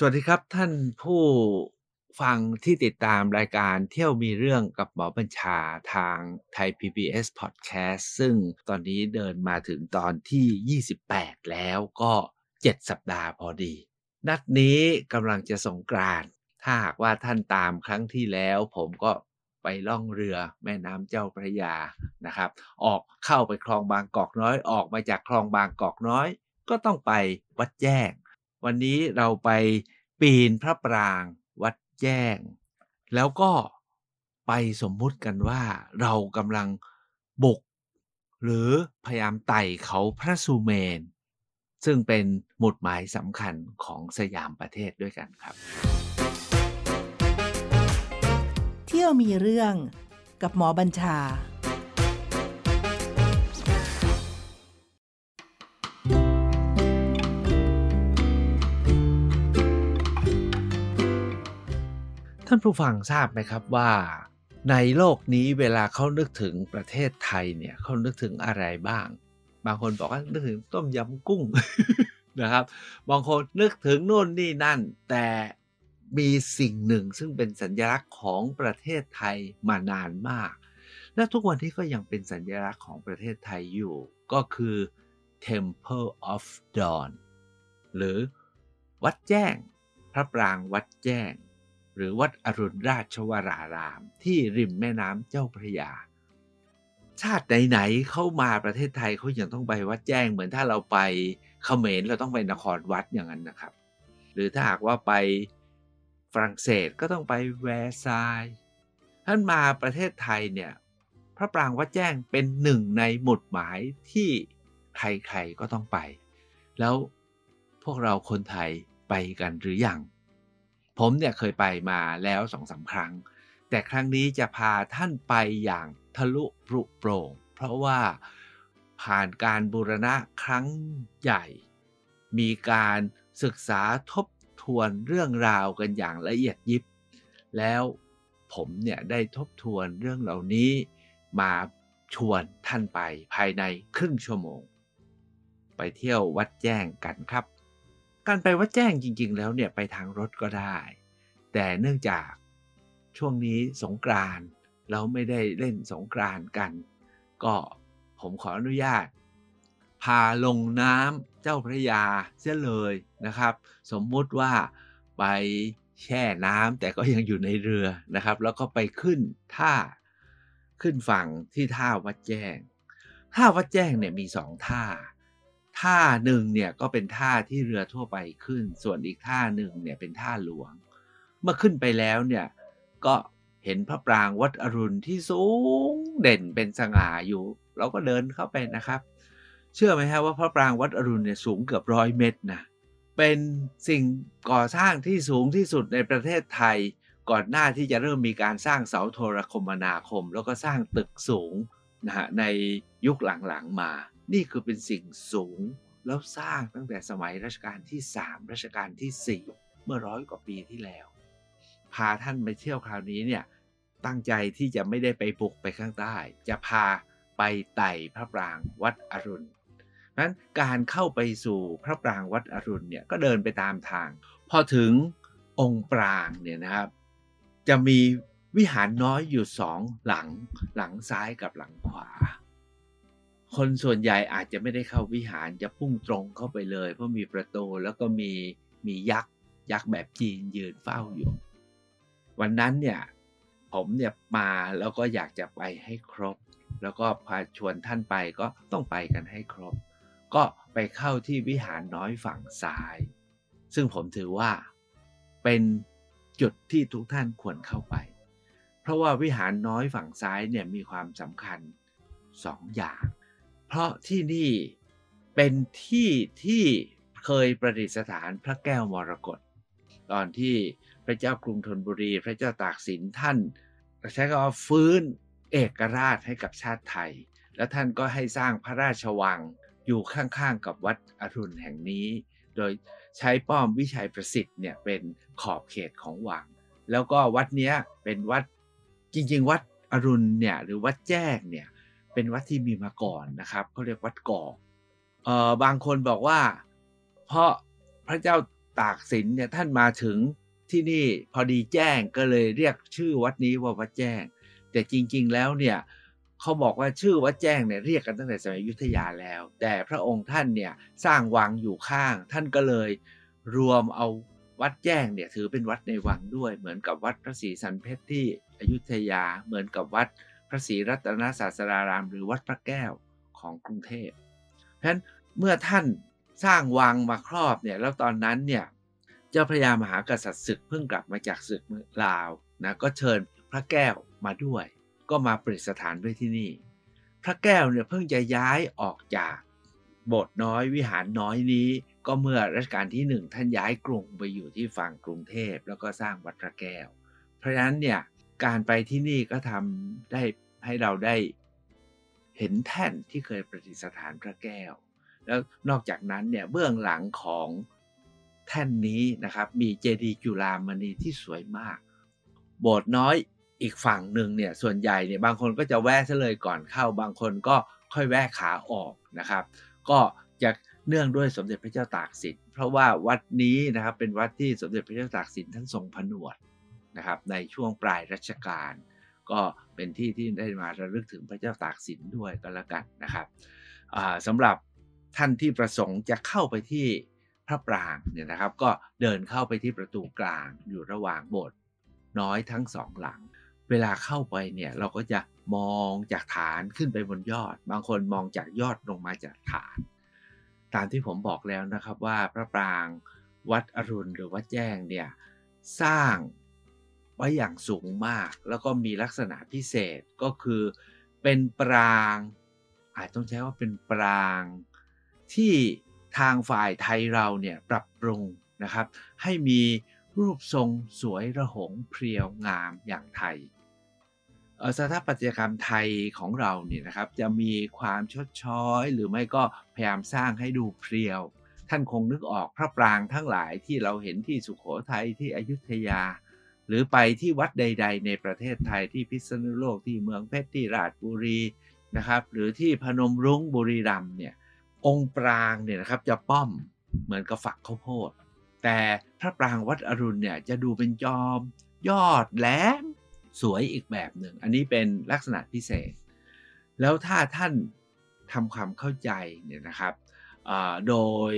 สวัสดีครับท่านผู้ฟังที่ติดตามรายการเที่ยวมีเรื่องกับหมอบัญชาทางไทย PBS Podcast ซึ่งตอนนี้เดินมาถึงตอนที่ 28 แล้วก็ 7 สัปดาห์พอดี นัดนี้กำลังจะสงกรานถ้าหากว่าท่านตามครั้งที่แล้ว ผมก็ไปล่องเรือแม่น้ำเจ้าพระยานะครับ ออกเข้าไปคลองบางกอกน้อยออกมาจากคลองบางกอกน้อย ก็ต้องไปวัดแจ้ง วันนี้เราไปปีนพระปรางวัดแจ้ง แล้วก็ไปสมมุติกันว่าเรากำลังบุก หรือพยายามไต่เขาพระสุเมน ซึ่งเป็นหมุดหมายสำคัญของสยามประเทศด้วยกันครับ เที่ยวมีเรื่องกับหมอบัญชา ท่านผู้ฟังทราบไหมครับว่า ในโลกนี้เวลาเขานึกถึงประเทศไทยเนี่ยเขานึกถึงอะไรบ้าง บางคนบอกว่านึกถึงต้มยำกุ้งนะครับ บางคนนึกถึงโน่นนี่นั่น แต่มีสิ่งหนึ่งซึ่งเป็นสัญลักษณ์ของประเทศไทยมานานมาก และทุกวันที่ก็ยังเป็นสัญลักษณ์ของประเทศไทยอยู่ ก็คือ Temple of Dawn หรือวัดแจ้ง พระปรางวัดแจ้ง หรือวัดอรุณราชวราราม ที่ริมแม่น้ำเจ้าพระยา ชาติไหนๆเข้ามาประเทศไทยเขายังต้องไปวัดแจ้งเหมือนถ้าเราไปเขมรเราต้องไปนครวัดอย่างนั้นนะครับ หรือถ้าหากว่าไปฝรั่งเศสก็ต้องไปแวร์ซายท่านมาประเทศไทยเนี่ยพระปรางวัดแจ้งเป็นหนึ่งในหมุดหมายที่ใครๆก็ต้องไป แล้วพวกเราคนไทยไปกันหรืออยัง ผมเนี่ยเคยไปมาแล้วสองสาครั้ง แต่ครั้งนี้จะพาท่านไปอย่างทะลุปรุโปร่ง เพราะว่าผ่านการบูรณะครั้งใหญ่ มีการศึกษาทบทวนเรื่องราวกันอย่างละเอียดยิบ แล้วผมเนี่ยได้ทบทวนเรื่องเหล่านี้มาชวนท่านไปภายในครึ่งชั่วโมง ไปเที่ยววัดแจ้งกันครับ การไปวัดแจ้งจริง ๆ แล้วเนี่ยไปทางรถก็ได้ แต่เนื่องจากช่วงนี้สงกรานเราไม่ได้เล่นสงกรานกัน ก็ผมขออนุญาต พาลงน้ำเจ้าพระยาเสียเลยนะครับ สมมุติว่าไปแช่น้ำแต่ก็ยังอยู่ในเรือนะครับ แล้วก็ไปขึ้นท่าขึ้นฝั่งที่ท่าวัดแจ้ง ท่าวัดแจ้งเนี่ยมีสองท่า ท่าหนึ่งเนี่ยก็เป็นท่าที่เรือทั่วไปขึ้น ส่วนอีกท่าหนึ่งเนี่ยเป็นท่าหลวง เมื่อขึ้นไปแล้วเนี่ยก็เห็นพระปรางวัดอรุณที่สูงเด่นเป็นสง่าอยู่ เราก็เดินเข้าไปนะครับ เชื่อไหมฮะว่าพระปรางวัดอรุณเนี่ยสูงเกือบร้อยเมตรนะเป็นสิ่งก่อสร้างที่สูงที่สุดในประเทศไทย ก่อนหน้าที่จะเริ่มมีการสร้างเสาโทรคมนาคม แล้วก็สร้างตึกสูงนะฮะในยุคหลังๆมา นี่คือเป็นสิ่งสูงแล้วสร้างตั้งแต่สมัยรัชกาลที่ 3 รัชกาลที่ 4 เมื่อร้อยกว่าปีที่แล้ว พาท่านไปเที่ยวคราวนี้เนี่ยตั้งใจที่จะไม่ได้ไปบุกไปข้างใต้ จะพาไปไต่พระปรางวัดอรุณนั้นการเข้าไปสู่พระปรางวัดอรุณเนี่ยก็เดินไปตามทาง พอถึงองค์ปรางเนี่ยนะครับ จะมีวิหารน้อยอยู่สองหลังหลังซ้ายกับหลังขวา คนส่วนใหญ่อาจจะไม่ได้เข้าวิหารจะพุ่งตรงเข้าไปเลย เพราะมีประตูแล้วก็มีมียักษ์ยักษ์แบบจีนยืนเฝ้าอยู่ วันนั้นเนี่ยผมเนี่ยมาแล้วก็อยากจะไปให้ครบ แล้วก็พาชวนท่านไปก็ต้องไปกันให้ครบ ก็ไปเข้าที่วิหารน้อยฝั่งซ้าย ซึ่งผมถือว่าเป็นจุดที่ทุกท่านควรเข้าไป เพราะว่าวิหารน้อยฝั่งซ้ายเนี่ยมีความสำคัญสองอย่าง เพราะที่นี่เป็นที่ที่เคยประดิษฐานพระแก้วมรกตตอนที่พระเจ้ากรุงธนบุรี พระเจ้าตากสินท่านใช้คำว่าฟื้นเอกราชให้กับชาติไทย แล้วท่านก็ให้สร้างพระราชวังอยู่ข้างๆกับวัดอรุณแห่งนี้ โดยใช้ป้อมวิชัยประสิทธิ์เนี่ยเป็นขอบเขตของวัง แล้วก็วัดเนี้ยเป็นวัดจริงๆ วัดอรุณเนี่ยหรือวัดแจ้งเนี่ย เป็นวัดที่มีมาก่อนนะครับเขาเรียกวัดก่อเอ่อบางคนบอกว่า เพราะพระเจ้าตากสินเนี่ยท่านมาถึงที่นี่พอดีแจ้งก็เลยเรียกชื่อวัดนี้ว่าวัดแจ้ง แต่จริงๆแล้วเนี่ยเขาบอกว่าชื่อวัดแจ้งเนี่ยเรียกกันตั้งแต่สมัยอยุธยาแล้ว แต่พระองค์ท่านเนี่ยสร้างวังอยู่ข้าง ท่านก็เลยรวมเอาวัดแจ้งเนี่ยถือเป็นวัดในวังด้วย เหมือนกับวัดพระศรีสันเพชรที่อยุธยาเหมือนกับวัด พระศรีรัตนศาสดาราม หรือวัดพระแก้วของกรุงเทพ เพราะฉะนั้นเมื่อท่านสร้างวังมาครอบเนี่ยแล้วตอนนั้นเนี่ยเจ้าพระยามหากษัตริย์ศึกเพิ่งกลับมาจากศึกลาวนะก็เชิญพระแก้วมาด้วย ก็มาประดิษฐานไว้ที่นี่ พระแก้วเนี่ยเพิ่งจะย้ายออกจากโบสถ์น้อยวิหารน้อยนี้ ก็เมื่อรัชกาลที่หนึ่งท่านย้ายกรุงไปอยู่ที่ฝั่งกรุงเทพแล้วก็สร้างวัดพระแก้ว เพราะฉะนั้นเนี่ย การไปที่นี่ก็ทำได้ให้เราได้เห็นแท่นที่เคยประดิษฐานพระแก้ว แล้วนอกจากนั้นเนี่ยเบื้องหลังของแท่นนี้นะครับมีเจดีย์จุฬามณีที่สวยมาก โบสถ์น้อยอีกฝั่งหนึ่งเนี่ยส่วนใหญ่เนี่ยบางคนก็จะแวะซะเลยก่อนเข้า บางคนก็ค่อยแวะขาออกนะครับ ก็จะเนื่องด้วยสมเด็จพระเจ้าตากสินเพราะว่าวัดนี้นะครับเป็นวัดที่สมเด็จพระเจ้าตากสินท่านทรงผนวด นะครับในช่วงปลายรัชกาลก็เป็นที่ที่ได้มาระลึกถึงพระเจ้าตากสินด้วยก็แล้วกันนะครับสำหรับท่านที่ประสงค์จะเข้าไปที่พระปรางเนี่ยนะครับ ก็เดินเข้าไปที่ประตูกลางอยู่ระหว่างโบสถ์น้อยทั้งสองหลัง เวลาเข้าไปเนี่ยเราก็จะมองจากฐานขึ้นไปบนยอด บางคนมองจากยอดลงมาจากฐาน ตามที่ผมบอกแล้วนะครับว่าพระปรางวัดอรุณหรือวัดแจ้งเนี่ยสร้าง ไว้อย่างสูงมาก แล้วก็มีลักษณะพิเศษก็คือเป็นปราง อาจต้องใช้ว่าเป็นปราง ที่ทางฝ่ายไทยเราเนี่ยปรับปรุงนะครับ ให้มีรูปทรงสวยระหงเพรียวงามอย่างไทยสถาปัตยกรรมไทยของเราเนี่ยนะครับจะมีความชดช้อยหรือไม่ก็พยายามสร้างให้ดูเพรียว ท่านคงนึกออกพระปรางทั้งหลายที่เราเห็นที่สุขโขทัยที่อยุธยา หรือไปที่วัดใด ๆ ในประเทศไทยที่พิษณุโลกที่เมืองเพชรที่ราชบุรีนะครับ หรือที่พนมรุ้งบุรีรัมเนี่ยองค์ปรางเนี่ยนะครับจะป้อมเหมือนกับฝักข้าวโพดแต่พระปรางวัดอรุณเนี่ยจะดูเป็นจอม ยอดแหลมสวยอีกแบบหนึ่ง อันนี้เป็นลักษณะพิเศษ แล้วถ้าท่านทำความเข้าใจเนี่ยนะครับโดย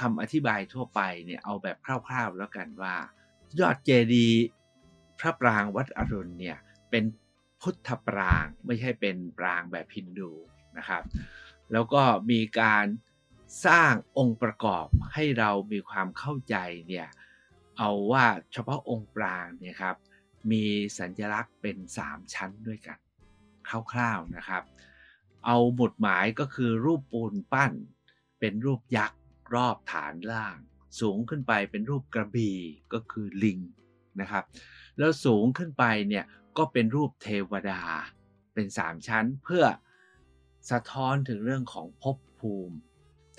คำอธิบายทั่วไปเนี่ยเอาแบบคร่าวๆแล้วกันว่า ยอดเจดีย์ ระปรางวัดอรุณเนี่ยเป็นพุทธปรางไม่ใช่เป็นปรางแบบฮินดูนะครับ แล้วก็มีการสร้างองค์ประกอบให้เรามีความเข้าใจเนี่ยเอาว่าเฉพาะองค์ปรางเนี่ยครับมีสัญลักษณ์เป็น 3 ชั้นด้วยกันคร่าวๆนะครับ เอาหมุดหมายก็คือรูปปูนปั้น เป็นรูปยักษ์รอบฐานล่าง สูงขึ้นไปเป็นรูปกระบี่ก็คือลิง นะครับ แล้วสูงขึ้นไปเนี่ยก็เป็นรูปเทวดาเป็น3ชั้นเพื่อสะท้อนถึงเรื่องของภพภูมิ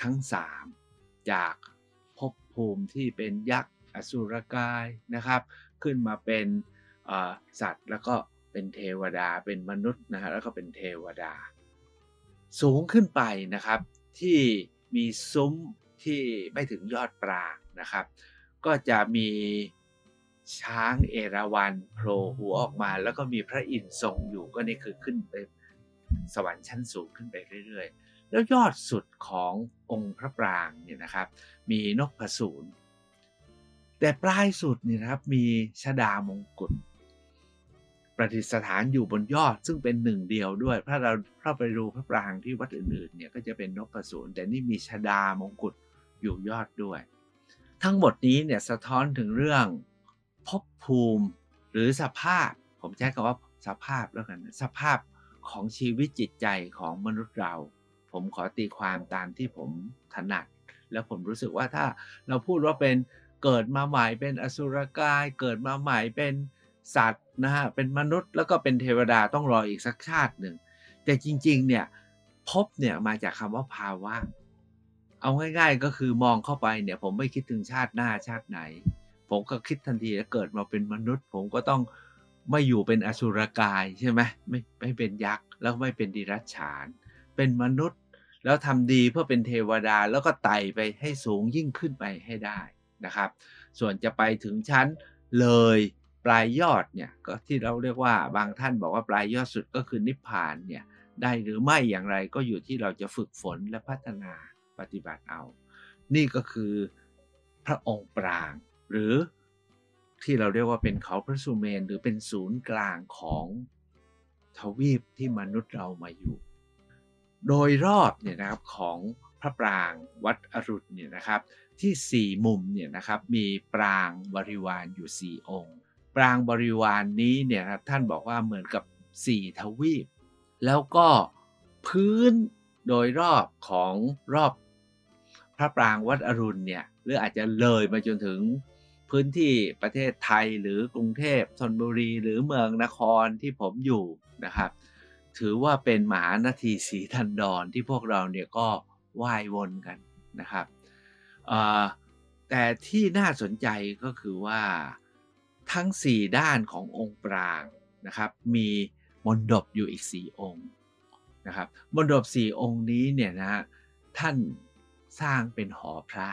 ทั้ง3จากภพภูมิที่เป็นยักษ์อสุรกายนะครับ ขึ้นมาเป็นสัตว์แล้วก็เป็นเทวดาเป็นมนุษย์นะฮะแล้วก็เป็นเทวดา สูงขึ้นไปนะครับ ที่มีซุ้มที่ไม่ถึงยอดปรางนะครับ ก็จะมี ช้างเอราวัณโผล่หัวออกมา แล้วก็มีพระอินทร์ทรงอยู่ก็นี่คือขึ้นไปสวรรค์ชั้นสูงขึ้นไปเรื่อยๆ แล้วยอดสุดขององค์พระปรางเนี่ยนะครับ มีนกผสูนแต่ปลายสุดเนี่ยนะครับมีชดามงกุฎประดิษฐานอยู่บนยอดซึ่งเป็นหนึ่งเดียวด้วย ถ้าเราเข้าไปดูพระปรางที่วัดอื่นๆเนี่ยก็จะเป็นนกกระสูนแต่นี่มีชดามงกุฎอยู่ยอดด้วย ทั้งหมดนี้เนี่ยสะท้อนถึงเรื่อง ภพภูมิหรือสภาพ ผมใช้คำว่าสภาพแล้วกันสภาพของชีวิตจิตใจของมนุษย์เรา ผมขอตีความตามที่ผมถนัด แล้วผมรู้สึกว่าถ้าเราพูดว่าเป็นเกิดมาใหม่เป็นอสุรกาย เกิดมาใหม่เป็นสัตว์นะฮะเป็นมนุษย์แล้วก็เป็นเทวดาต้องรออีกสักชาติหนึ่ง แต่จริงๆเนี่ยพบเนี่ยมาจากคำว่าภาวะ เอาง่ายๆก็คือมองเข้าไปเนี่ยผมไม่คิดถึงชาติหน้าชาติไหน ผมก็คิดทันทีเกิดมาเป็นมนุษย์ ผมก็ต้องไม่อยู่เป็นอสุรกายใช่ไหมไม่ไม่เป็นยักษ์แล้วไม่เป็นดิรัจฉาน เป็นมนุษย์ แล้วทำดีเพื่อเป็นเทวดาแล้วก็ไต่ไปให้สูงยิ่งขึ้นไปให้ได้นะครับ ส่วนจะไปถึงชั้นเลยปลายยอดเนี่ยก็ที่เราเรียกว่าบางท่านบอกว่าปลายยอดสุดก็คือนิพพานเนี่ยได้หรือไม่อย่างไรก็อยู่ที่เราจะฝึกฝนและพัฒนาปฏิบัติเอา นี่ก็คือพระองค์ปราง หรือที่เราเรียกว่าเป็นเขาพระสุเมนหรือเป็นศูนย์กลางของทวีปที่มนุษย์เรามาอยู่ โดยรอบเนี่ยนะครับของพระปรางวัดอรุณเนี่ยนะครับที่สี่มุมเนี่ยนะครับมีปรางบริวารอยู่สี่องค์ ปรางบริวารนนี้เนี่ยครับท่านบอกว่าเหมือนกับสี่ทวีป แล้วก็พื้นโดยรอบของรอบพระปรางวัดอรุณเนี่ยหรืออาจจะเลยมาจนถึง พื้นที่ประเทศไทยหรือกรุงเทพธนบุรีหรือเมืองนครที่ผมอยู่นะครับ ถือว่าเป็นมหานาทีสีทันดอนที่พวกเราเนี่ยก็ไหว้วนกันนะครับแต่ที่น่าสนใจก็คือว่าทั้ง 4 ด้านขององค์ปรางนะครับ มีมณฑปอยู่อีก 4 องค์นะครับมณฑป4องค์นี้เนี่ยนะท่านสร้างเป็นหอพระ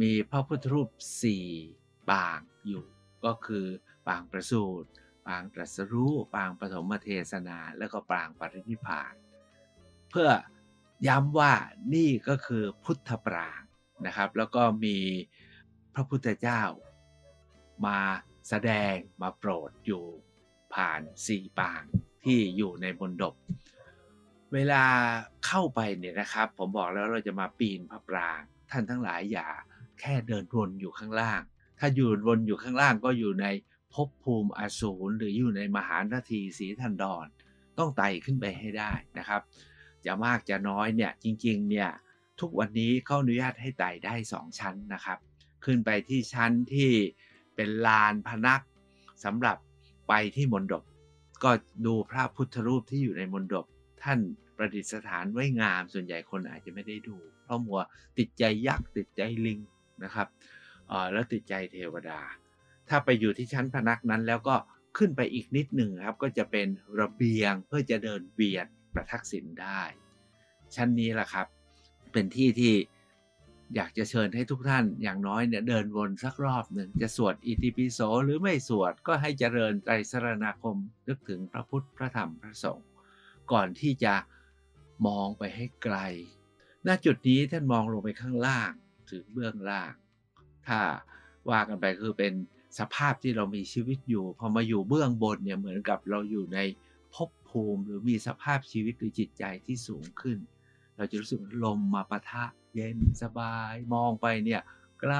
มีพระพุทธรูป 4 ปางอยู่ก็คือปางประสูติปางตรัสรู้ปางปฐมเทศนา แล้วก็ปางปรินิพาน เพื่อย้ำว่านี่ก็คือพุทธปรางนะครับ แล้วก็มีพระพุทธเจ้า มาแสดงมาโปรดอยู่ผ่านสี่ปางที่อยู่ในบนดบ เวลาเข้าไปเนี่ยนะครับ ผมบอกแล้วเราจะมาปีนพระปราง ท่านทั้งหลายอย่าแค่เดินวนอยู่ข้างล่าง ถ้าอยู่วนอยู่ข้างล่างก็อยู่ในภพภูมิอสูรหรืออยู่ในมหานาทีสีทันดอนต้องไต่ขึ้นไปให้ได้นะครับ จะมากจะน้อยเนี่ยจริงๆเนี่ยทุกวันนี้เขาอนุญาตให้ไต่ได้ 2 ชั้นนะครับ ขึ้นไปที่ชั้นที่เป็นลานพนักสำหรับไปที่มณฑปก็ดูพระพุทธรูปที่อยู่ในมณฑปท่านประดิษฐานไว้งามส่วนใหญ่คนอาจจะไม่ได้ดู เพราะมัวติดใจยักษ์ติดใจลิงนะครับ แล้วติดใจเทวดา ถ้าไปอยู่ที่ชั้นพนักนั้นแล้วก็ขึ้นไปอีกนิดหนึ่งครับก็จะเป็นระเบียงเพื่อจะเดินเวียนประทักษิณได้ ชั้นนี้แหละครับ เป็นที่ที่อยากจะเชิญให้ทุกท่านอย่างน้อยเนี่ยเดินวนสักรอบหนึ่งจะสวดอิติปิโสหรือไม่สวดก็ให้เจริญไตรสรณาคมนึกถึงพระพุทธพระธรรมพระสงฆ์ก่อนที่จะมองไปให้ไกล ณจุดนี้ท่านมองลงไปข้างล่าง ถึงเบื้องล่าง ถ้าว่ากันไปคือเป็นสภาพที่เรามีชีวิตอยู่พอมาอยู่เบื้องบนเนี่ยเหมือนกับเราอยู่ในภพภูมิหรือมีสภาพชีวิตหรือจิตใจที่สูงขึ้น เราจะรู้สึกลมมาปะทะเย็นสบายมองไปเนี่ยไกล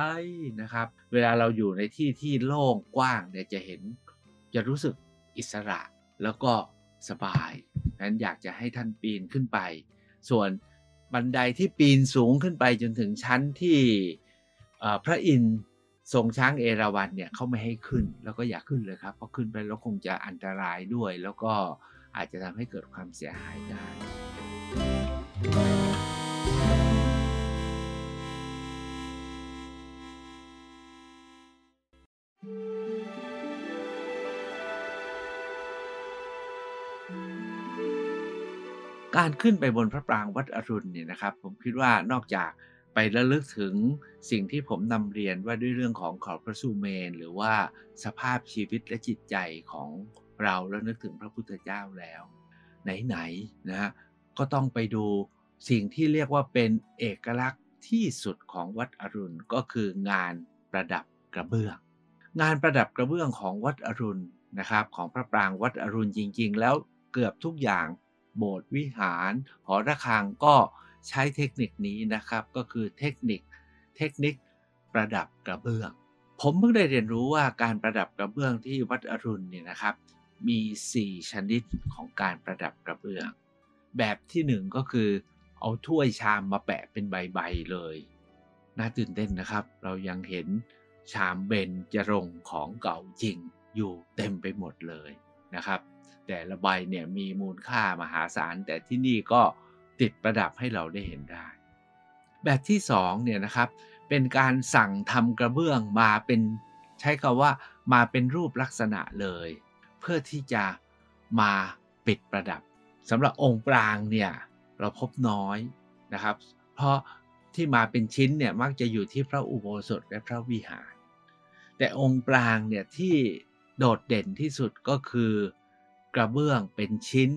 นะครับ เวลาเราอยู่ในที่ที่โล่งกว้างเนี่ยจะเห็นจะรู้สึกอิสระแล้วก็สบายนั้นอยากจะให้ท่านปีนขึ้นไป ส่วนบันไดที่ปีนสูงขึ้นไปจนถึงชั้นที่ พระอินทร์ทรงช้างเอราวัณเนี่ยเขาไม่ให้ขึ้นแล้วก็อยากขึ้นเลยครับเพราะขึ้นไปแล้วคงจะอันตรายด้วย แล้วก็อาจจะทำให้เกิดความเสียหายได้ การขึ้นไปบนพระปรางวัดอรุณเนี่ยนะครับ ผมคิดว่านอกจาก ไประลึกถึงสิ่งที่ผมนำเรียนว่าด้วยเรื่องของขอบพระสุเมน หรือว่าสภาพชีวิตและจิตใจของเราแล้วนึกถึงพระพุทธเจ้าแล้ว ไหนๆนะฮะก็ต้องไปดูสิ่งที่เรียกว่าเป็นเอกลักษณ์ที่สุดของวัดอรุณก็คืองานประดับกระเบื้อง งานประดับกระเบื้องของวัดอรุณนะครับของพระปรางวัดอรุณจริง ๆ แล้วเกือบทุกอย่างโบสถ์วิหารหอระฆังก็ ใช้เทคนิคนี้นะครับ ก็คือเทคนิคเทคนิคประดับกระเบื้อง ผมเพิ่งได้เรียนรู้ว่าการประดับกระเบื้องที่วัดอรุณเนี่ยนะครับ มี 4 ชนิดของการประดับกระเบื้อง แบบที่ 1 ก็คือ เอาถ้วยชามมาแปะเป็นใบๆเลย น่าตื่นเต้นนะครับ เรายังเห็นชามเบนจรงของเก่าจริงอยู่เต็มไปหมดเลยนะครับ แต่ละใบเนี่ยมีมูลค่ามหาศาลแต่ที่นี่ก็ ติดประดับให้เราได้เห็นได้ แบบที่สองเนี่ยนะครับเป็นการสั่งทำกระเบื้องมาเป็นใช้คำว่ามาเป็นรูปลักษณะเลย เพื่อที่จะมาปิดประดับสำหรับองค์ปรางเนี่ยเราพบน้อยนะครับ เพราะที่มาเป็นชิ้นเนี่ยมักจะอยู่ที่พระอุโบสถและพระวิหาร แต่องค์ปรางเนี่ยที่โดดเด่นที่สุดก็คือกระเบื้องเป็นชิ้น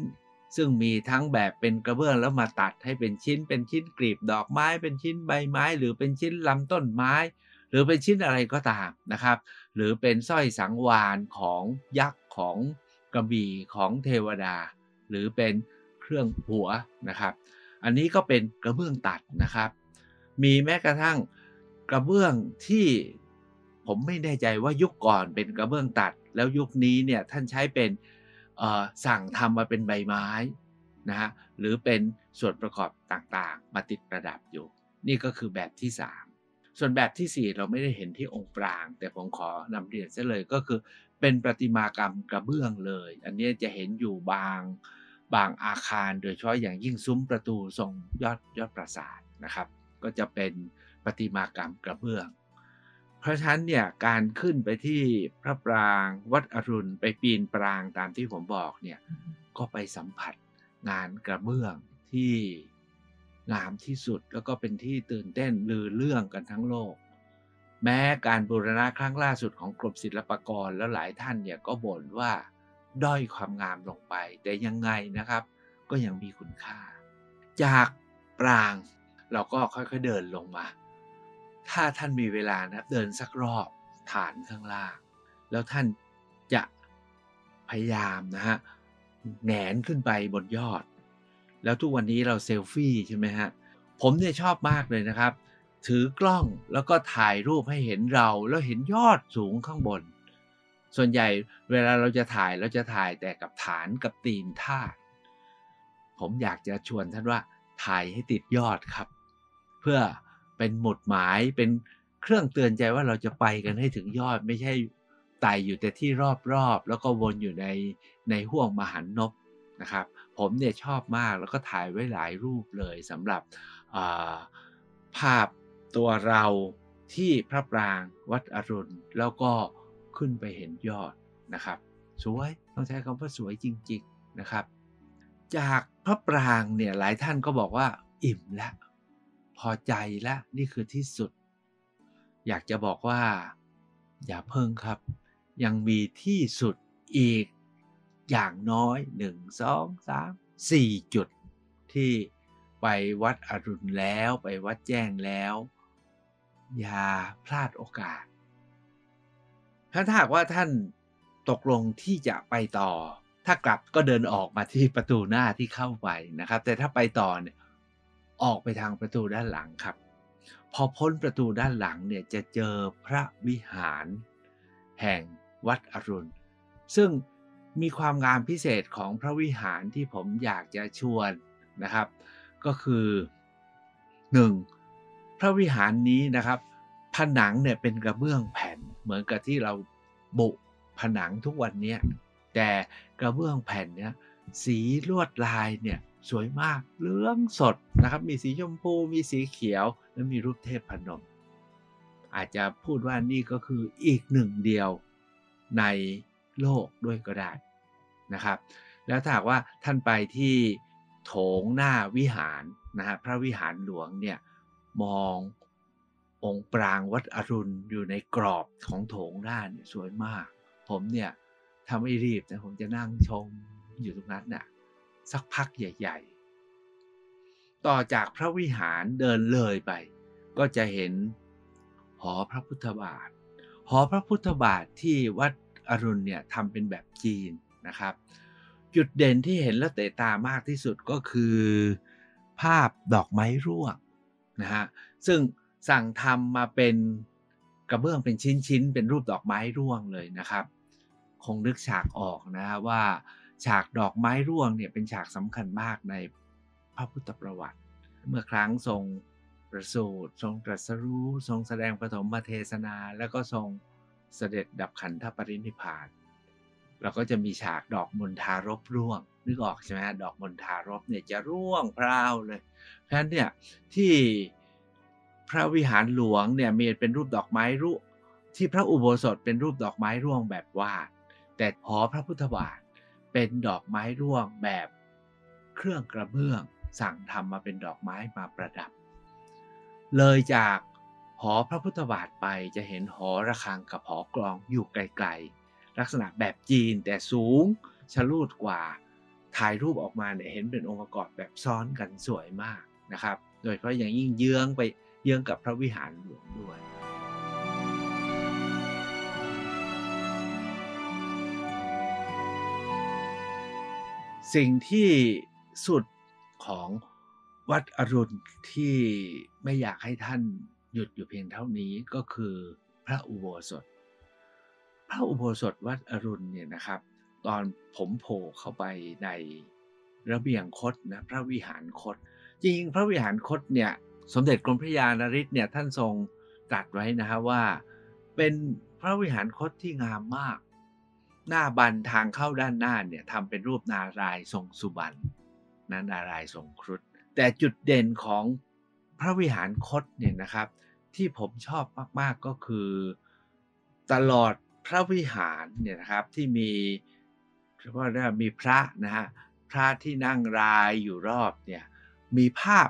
ซึ่งมีทั้งแบบเป็นกระเบื้องแล้วมาตัดให้เป็นชิ้น เป็นชิ้นกลีบดอกไม้ เป็นชิ้นใบไม้ หรือเป็นชิ้นลำต้นไม้ หรือเป็นชิ้นอะไรก็ตามนะครับ หรือเป็นสร้อยสังวานของยักษ์ของกระบี่ของเทวดา หรือเป็นเครื่องหัวนะครับ อันนี้ก็เป็นกระเบื้องตัดนะครับ มีแม้กระทั่งกระเบื้องที่ผมไม่แน่ใจว่ายุคก่อนเป็นกระเบื้องตัด แล้วยุคนี้เนี่ยท่านใช้เป็น สั่งทำมาเป็นใบไม้นะฮะหรือเป็นส่วนประกอบต่างๆ มาติดประดับอยู่ นี่ก็คือแบบที่ 3 ส่วนแบบที่ 4 เราไม่ได้เห็นที่องค์ปราง แต่ผมขอนำเรียนซะเลยก็คือเป็นประติมากรรมกระเบื้องเลย อันนี้จะเห็นอยู่บางบางอาคารโดยเฉพาะอย่างยิ่งซุ้มประตูทรงยอดยอดปราสาทนะครับ ก็จะเป็นประติมากรรมกระเบื้อง ราะฉะนั้นเนี่ยการขึ้นไปที่พระปรางวัดอรุณไปปีนปรางตามที่ผมบอกเนี่ยก็ไปสัมผัสงานกระเบื้องที่งามที่สุดแล้วก็เป็นที่ตื่นเต้นลือเรื่องกันทั้งโลก แม้การบูรณะครั้งล่าสุดของกรมศิลปากรแล้วหลายท่านเนี่ยก็บ่นว่าด้อยความงามลงไป แต่ยังไงนะครับ ก็ยังมีคุณค่า จากปรางเราก็ค่อยๆเดินลงมา ถ้าท่านมีเวลานะเดินสักรอบฐานข้างล่าง แล้วท่านจะพยายามนะฮะแหนนขึ้นไปบนยอด แล้วทุกวันนี้เราเซลฟี่ใช่ไหมฮะผมเนี่ยชอบมากเลยนะครับ ถือกล้องแล้วก็ถ่ายรูปให้เห็นเราแล้วเห็นยอดสูงข้างบน ส่วนใหญ่เวลาเราจะถ่ายเราจะถ่ายแต่กับฐานกับตีนธาตุผมอยากจะชวนท่านว่าถ่ายให้ติดยอดครับ เพื่อ เป็นหมุดหมายเป็นเครื่องเตือนใจว่าเราจะไปกันให้ถึงยอด ไม่ใช่ไต่อยู่แต่ที่รอบๆ แล้วก็วนอยู่ในในห่วงมหันนบนะครับ ผมเนี่ยชอบมากแล้วก็ถ่ายไว้หลายรูปเลยสำหรับภาพตัวเราที่พระปรางวัดอรุณ แล้วก็ขึ้นไปเห็นยอดนะครับ สวยต้องใช้คำว่าสวยจริง ๆนะครับ จากพระปรางเนี่ยหลายท่านก็บอกว่าอิ่มแล้ว พอใจแล้วนี่คือที่สุด อยากจะบอกว่า อย่าเพิ่งครับ ยังมีที่สุดอีกอย่างน้อย 1 2 3 4 จุด ที่ไปวัดอรุณแล้วไปวัดแจ้งแล้ว อย่าพลาดโอกาส ถ้าหากว่าท่านตกลงที่จะไปต่อ ถ้ากลับก็เดินออกมาที่ประตูหน้าที่เข้าไปนะครับ แต่ถ้าไปต่อเนี่ย ออกไปทางประตูด้านหลังครับ พอพ้นประตูด้านหลังเนี่ยจะเจอพระวิหาร แห่งวัดอรุณ ซึ่งมีความงามพิเศษของพระวิหารที่ผมอยากจะชวนนะครับ ก็คือ 1. พระวิหารนี้นะครับผนังเนี่ยเป็นกระเบื้องแผ่นเหมือนกับที่เราบุผนังทุกวันนี้แต่กระเบื้องแผ่นเนี่ยสีลวดลายเนี่ย สวยมากเหลืองสดนะครับ มีสีชมพูมีสีเขียว และมีรูปเทพพนม อาจจะพูดว่านี่ก็คืออีกหนึ่งเดียวในโลกด้วยก็ได้นะครับ แล้วถ้าหากว่าท่านไปที่โถงหน้าวิหารนะฮะพระวิหารหลวงเนี่ยมององค์ปรางวัดอรุณอยู่ในกรอบของโถงหน้าเนี่ยสวยมาก ผมเนี่ยถ้าไม่รีบนะผมจะนั่งชมอยู่ตรงนั้นน่ะ สักพักใหญ่ ๆ ต่อจากพระวิหารเดินเลยไป ก็จะเห็นหอพระพุทธบาท หอพระพุทธบาทที่วัดอรุณเนี่ยทำเป็นแบบจีนนะครับ จุดเด่นที่เห็นและเตะตามากที่สุดก็คือ ภาพดอกไม้ร่วงนะฮะซึ่งสั่งทำมาเป็นกระเบื้องเป็นชิ้นๆ เป็นรูปดอกไม้ร่วงเลยนะครับ คงนึกฉากออกนะว่า ฉากดอกไม้ร่วงเนี่ยเป็นฉากสำคัญมากในพระพุทธประวัติ เมื่อครั้งทรงประสูติทรงตรัสรู้ ทรงแสดงปฐมเทศนา แล้วก็ทรงเสด็จดับขันธปรินิพานเราก็จะมีฉากดอกมณฑารบร่วง นึกออกใช่ไหมดอกมณฑารบเนี่ยจะร่วงพราวเลย เพราะฉะนั้นเนี่ยที่พระวิหารหลวงเนี่ยมีเป็นรูปดอกไม้ร่วงที่พระอุโบสถเป็นรูปดอกไม้ร่วงแบบวาด แต่หอพระพุทธบาท เป็นดอกไม้ร่วงแบบเครื่องกระเบื้อง สั่งทำมาเป็นดอกไม้มาประดับ เลยจากหอพระพุทธบาทไปจะเห็นหอระฆังกับหอกลองอยู่ไกลๆ ลักษณะแบบจีนแต่สูงชะลูดกว่าถ่ายรูปออกมาเนี่ยเห็นเป็นองค์ประกอบแบบซ้อนกันสวยมากนะครับ โดยเฉพาะอย่างยิ่งเยื้องไปเยื้องกับพระวิหารหลวงด้วย สิ่งที่สุดของวัดอรุณที่ไม่อยากให้ท่านหยุดอยู่เพียงเท่านี้ก็คือพระอุโบสถ พระอุโบสถวัดอรุณเนี่ยนะครับ ตอนผมโผล่เข้าไปในระเบียงคดนะพระวิหารคดจริงๆพระวิหารคดเนี่ยสมเด็จกรมพระยานริศเนี่ยท่านทรงตรัสไว้นะฮะว่า เป็นพระวิหารคดที่งามมาก หน้าบันทางเข้าด้านหน้าเนี่ยทำเป็นรูปนารายณ์ทรงสุบรรณนั้นนารายณ์ทรงครุฑแต่จุดเด่นของพระวิหารคดเนี่ยนะครับ ที่ผมชอบมาก ๆ ก็คือ ตลอดพระวิหารเนี่ยนะครับที่มีเรียกว่ามีพระนะฮะพระที่นั่งรายอยู่รอบเนี่ยมีภาพ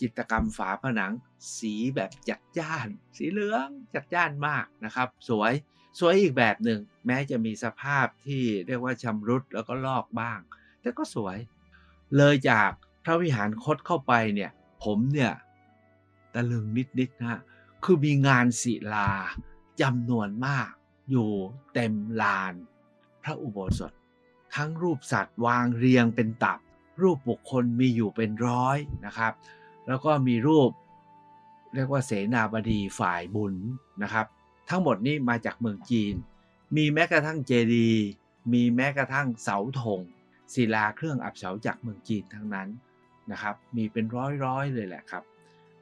จิตรกรรมฝาผนังสีแบบจัดจ้าน สีเหลืองจัดจ้านมากนะครับ สวย สวยอีกแบบหนึ่งแม้จะมีสภาพที่เรียกว่าชำรุดแล้วก็ลอกบ้าง แต่ก็สวย เลยจากพระวิหารคดเข้าไปเนี่ย ผมเนี่ยตะลึงนิดๆนะคือมีงานศิลาจำนวนมาก อยู่เต็มลาน พระอุโบสถ ทั้งรูปสัตว์วางเรียงเป็นตับ รูปบุคคลมีอยู่เป็นร้อยนะครับ แล้วก็มีรูป เรียกว่าเสนาบดีฝ่ายบุญนะครับ ทั้งหมดนี้มาจากเมืองจีน มีแม้กระทั่งเจดีย์มีแม้กระทั่งเสาธงศิลาเครื่องอับเฉาจากเมืองจีนทั้งนั้นนะครับ มีเป็นร้อยๆเลยแหละครับ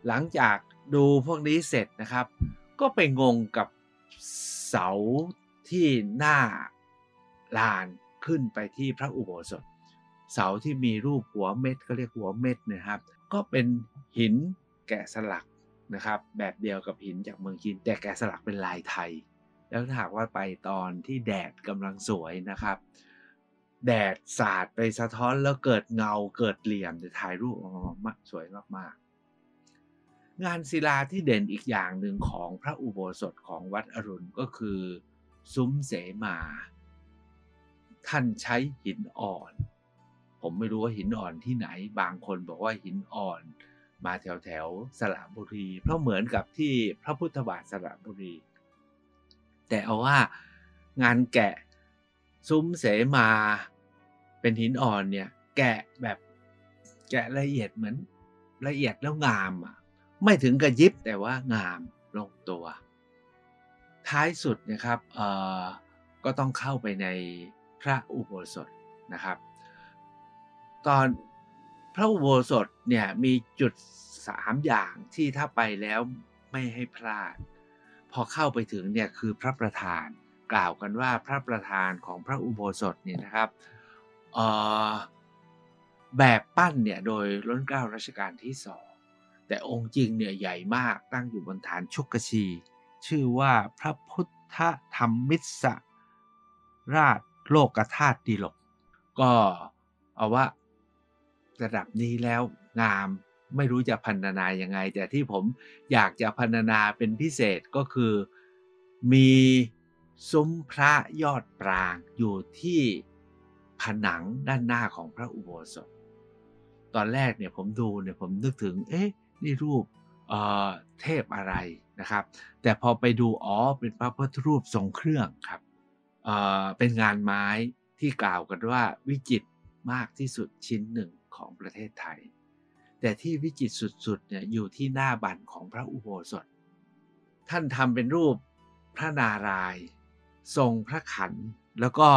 หลังจากดูพวกนี้เสร็จนะครับ ก็ไปงงกับเสาที่หน้าลานขึ้นไปที่พระอุโบสถ เสาที่มีรูปหัวเม็ดก็เรียกหัวเม็ดนะครับ ก็เป็นหินแกะสลัก นะครับ แบบเดียวกับหินจากเมืองจีนแต่แกะสลักเป็นลายไทย แล้วถ้าหากว่าไปตอนที่แดดกำลังสวยนะครับ แดดสาดไปสะท้อนแล้วเกิดเงาเกิดเหลี่ยมจะถ่ายรูปออกมาสวยมากๆ งานศิลาที่เด่นอีกอย่างหนึ่งของพระอุโบสถของวัดอรุณก็คือ ซุ้มเสมา ท่านใช้หินอ่อน ผมไม่รู้ว่าหินอ่อนที่ไหน บางคนบอกว่าหินอ่อน มาแถวแถวสระบุรี เพราะเหมือนกับที่พระพุทธบาทสระบุรี แต่เอาว่างานแกะซุ้มเสมาเป็นหินอ่อนเนี่ย แกะแบบแกะละเอียดเหมือนละเอียดแล้วงามอะไม่ถึงกับยิบแต่ว่างามลงตัว ท้ายสุดนะครับเอ่อก็ต้องเข้าไปในพระอุโบสถนะครับ ตอน พระอุโบสถเนี่ยมีจุดสามอย่างที่ถ้าไปแล้วไม่ให้พลาด พอเข้าไปถึงเนี่ยคือพระประธาน กล่าวกันว่าพระประธานของพระอุโบสถเนี่ยนะครับแบบปั้นเนี่ยโดยล้นเกล้ารัชกาลที่สองแต่องค์จริงเนี่ยใหญ่มากตั้งอยู่บนฐานชุกชี ชื่อว่าพระพุทธธรรมมิสราชโลกธาตุดีลก ก็เอาว่า ระดับนี้แล้วงามไม่รู้จะพันนายังไง แต่ที่ผมอยากจะพันนาเป็นพิเศษก็คือ มีซุ้มพระยอดปรางอยู่ที่ผนังด้านหน้าของพระอุโบสถ ตอนแรกเนี่ยผมดูเนี่ยผมนึกถึง เอ๊ะนี่รูปเเทพอะไรนะครับ แต่พอไปดูอ๋อเป็นพระพุทธรูปทรงเครื่องครับเเป็นงานไม้ที่กล่าวกันว่าวิจิตรมากที่สุดชิ้นหนึ่ง ของประเทศไทย แต่ที่วิจิตรสุดๆเนี่ยอยู่ที่หน้าบันของพระอุโบสถ ท่านทำเป็นรูปพระนารายณ์ทรงพระขัน แล้วก็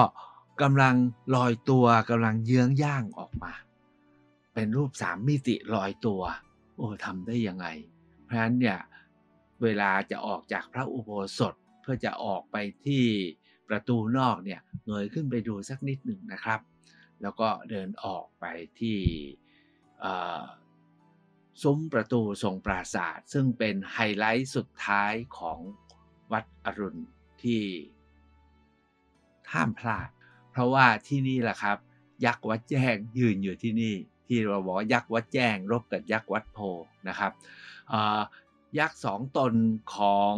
กำลังลอยตัวกำลังเยื้องย่างออกมา เป็นรูปสามมิติลอยตัว โอ้ทำได้ยังไง เพราะฉะนั้นเนี่ยเวลาจะออกจากพระอุโบสถเพื่อจะออกไปที่ประตูนอกเนี่ยเงยขึ้นไปดูสักนิดหนึ่งนะครับ แล้วก็เดินออกไปที่ซุ้มประตูทรงปราศาสตร์ซึ่งเป็นไฮไลท์สุดท้ายของวัดอรุณที่ห้ามพลาด เพราะว่าที่นี่แหละครับ ยักษ์วัดแจ้งยืนอยู่ที่นี่ ที่เราบอกว่ายักษ์วัดแจ้ง รบกับยักษ์วัดโพนะครับยักษ์สองตนของ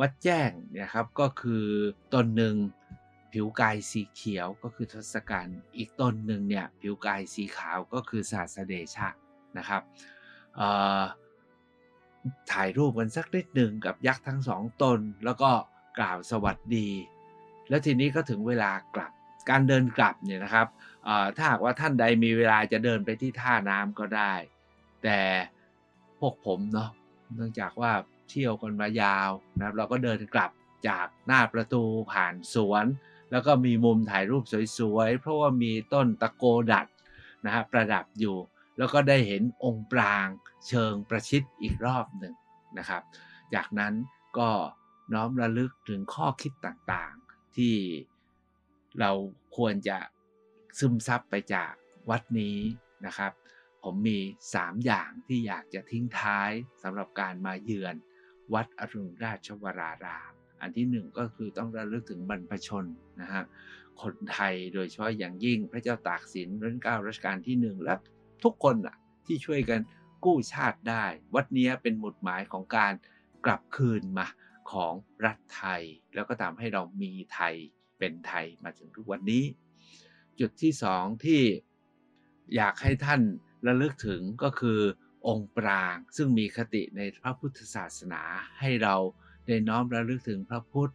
วัดแจ้งเนี่ยครับก็คือตนหนึ่ง ผิวกายสีเขียวก็คือทศกัณฐ์อีกตนหนึ่งเนี่ยผิวกายสีขาวก็คือศาสเดชะนะครับถ่ายรูปกันสักนิดหนึ่งกับยักษ์ทั้งสองตน แล้วก็กล่าวสวัสดี แล้วทีนี้ก็ถึงเวลากลับการเดินกลับเนี่ยนะครับถ้าหากว่าท่านใดมีเวลาจะเดินไปที่ท่าน้ำก็ได้ แต่พวกผมเนาะเนื่องจากว่าเที่ยวกันมายาวนะครับ เราก็เดินกลับจากหน้าประตูผ่านสวน แล้วก็มีมุมถ่ายรูปสวยๆ เพราะว่ามีต้นตะโกดัดนะฮะประดับอยู่ แล้วก็ได้เห็นองค์ปรางเชิงประชิดอีกรอบหนึ่งนะครับ จากนั้นก็น้อมระลึกถึงข้อคิดต่างๆ ที่เราควรจะซึมซับไปจากวัดนี้นะครับ ผมมี 3 อย่างที่อยากจะทิ้งท้ายสำหรับการมาเยือนวัดอรุณราชวราราม อันที่หนึ่งก็คือต้องระลึกถึงบรรพชนนะฮะคนไทยโดยเฉพาะอย่างยิ่งพระเจ้าตากสินรัชกาลรัชกาลที่หนึ่งและทุกคนอะที่ช่วยกันกู้ชาติได้ วัดนี้เป็นหมุดหมายของการกลับคืนมาของรัฐไทย แล้วก็ทำให้เรามีไทยเป็นไทยมาถึงทุกวันนี้ จุดที่สองที่อยากให้ท่านระลึกถึงก็คือองค์ปราง ซึ่งมีคติในพระพุทธศาสนาให้เรา ได้น้อมระลึกถึงพระพุทธ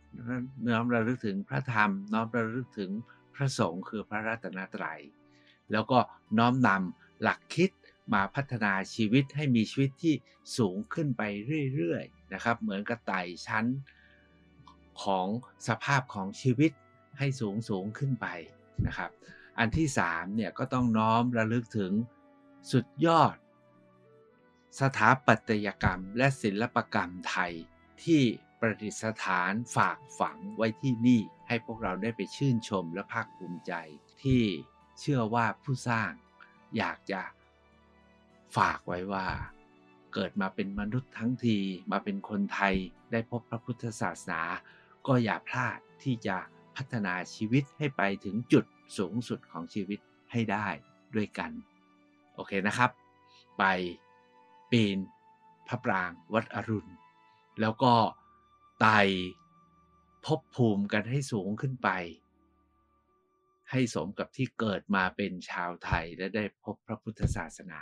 น้อมระลึกถึงพระธรรม น้อมระลึกถึงพระสงฆ์คือพระรัตนตรัย แล้วก็น้อมนำหลักคิดมาพัฒนาชีวิตให้มีชีวิตที่สูงขึ้นไปเรื่อยๆนะครับเหมือนกระต่ายชั้นของสภาพของชีวิตให้สูงสูงขึ้นไปนะครับ อันที่สามเนี่ยก็ต้องน้อมระลึกถึงสุดยอด สถาปัตยกรรมและศิลปกรรมไทยที่ ประดิษฐานฝากฝังไว้ที่นี่ ให้พวกเราได้ไปชื่นชมและภาคภูมิใจ ที่เชื่อว่าผู้สร้างอยากจะฝากไว้ว่า เกิดมาเป็นมนุษย์ทั้งทีมาเป็นคนไทยได้พบพระพุทธศาสนา ก็อย่าพลาดที่จะพัฒนาชีวิตให้ไปถึงจุดสูงสุดของชีวิตให้ได้ด้วยกัน โอเคนะครับ ไปปีนพระปรางวัดอรุณ แล้วก็ ไตภพภูมิกันให้สูงขึ้นไป ให้สมกับที่เกิดมาเป็นชาวไทยและได้พบพระพุทธศาสนา